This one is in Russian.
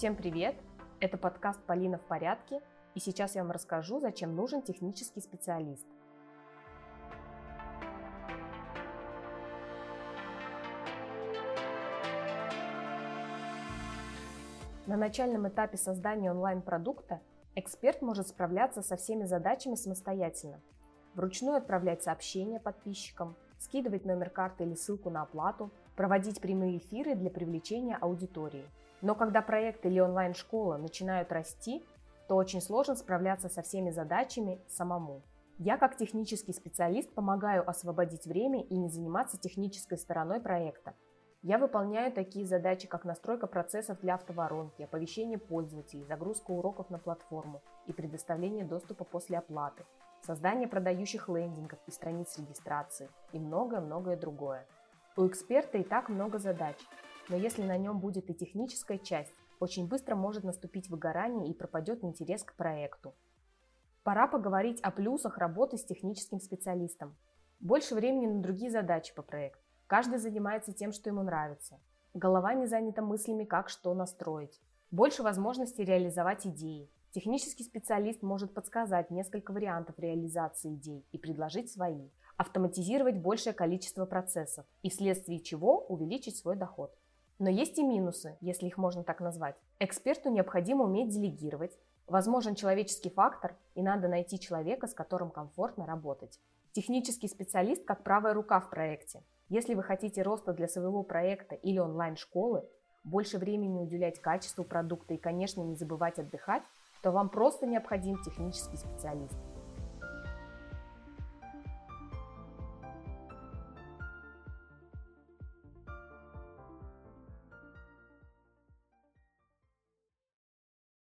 Всем привет! Это подкаст «Полина в порядке», и сейчас я вам расскажу, зачем нужен технический специалист. На начальном этапе создания онлайн-продукта эксперт может справляться со всеми задачами самостоятельно. Вручную отправлять сообщения подписчикам, скидывать номер карты или ссылку на оплату, проводить прямые эфиры для привлечения аудитории. Но когда проект или онлайн-школа начинают расти, то очень сложно справляться со всеми задачами самому. Я как технический специалист помогаю освободить время и не заниматься технической стороной проекта. Я выполняю такие задачи, как настройка процессов для автоворонки, оповещение пользователей, загрузка уроков на платформу и предоставление доступа после оплаты, создание продающих лендингов и страниц регистрации и многое-многое другое. У эксперта и так много задач, но если на нем будет и техническая часть, очень быстро может наступить выгорание и пропадет интерес к проекту. Пора поговорить о плюсах работы с техническим специалистом. Больше времени на другие задачи по проекту. Каждый занимается тем, что ему нравится. Голова не занята мыслями, как что настроить. Больше возможностей реализовать идеи. Технический специалист может подсказать несколько вариантов реализации идей и предложить свои. Автоматизировать большее количество процессов и вследствие чего увеличить свой доход. Но есть и минусы, если их можно так назвать. Эксперту необходимо уметь делегировать, возможен человеческий фактор, и надо найти человека, с которым комфортно работать. Технический специалист как правая рука в проекте. Если вы хотите роста для своего проекта или онлайн-школы, больше времени уделять качеству продукта и, конечно, не забывать отдыхать, то вам просто необходим технический специалист.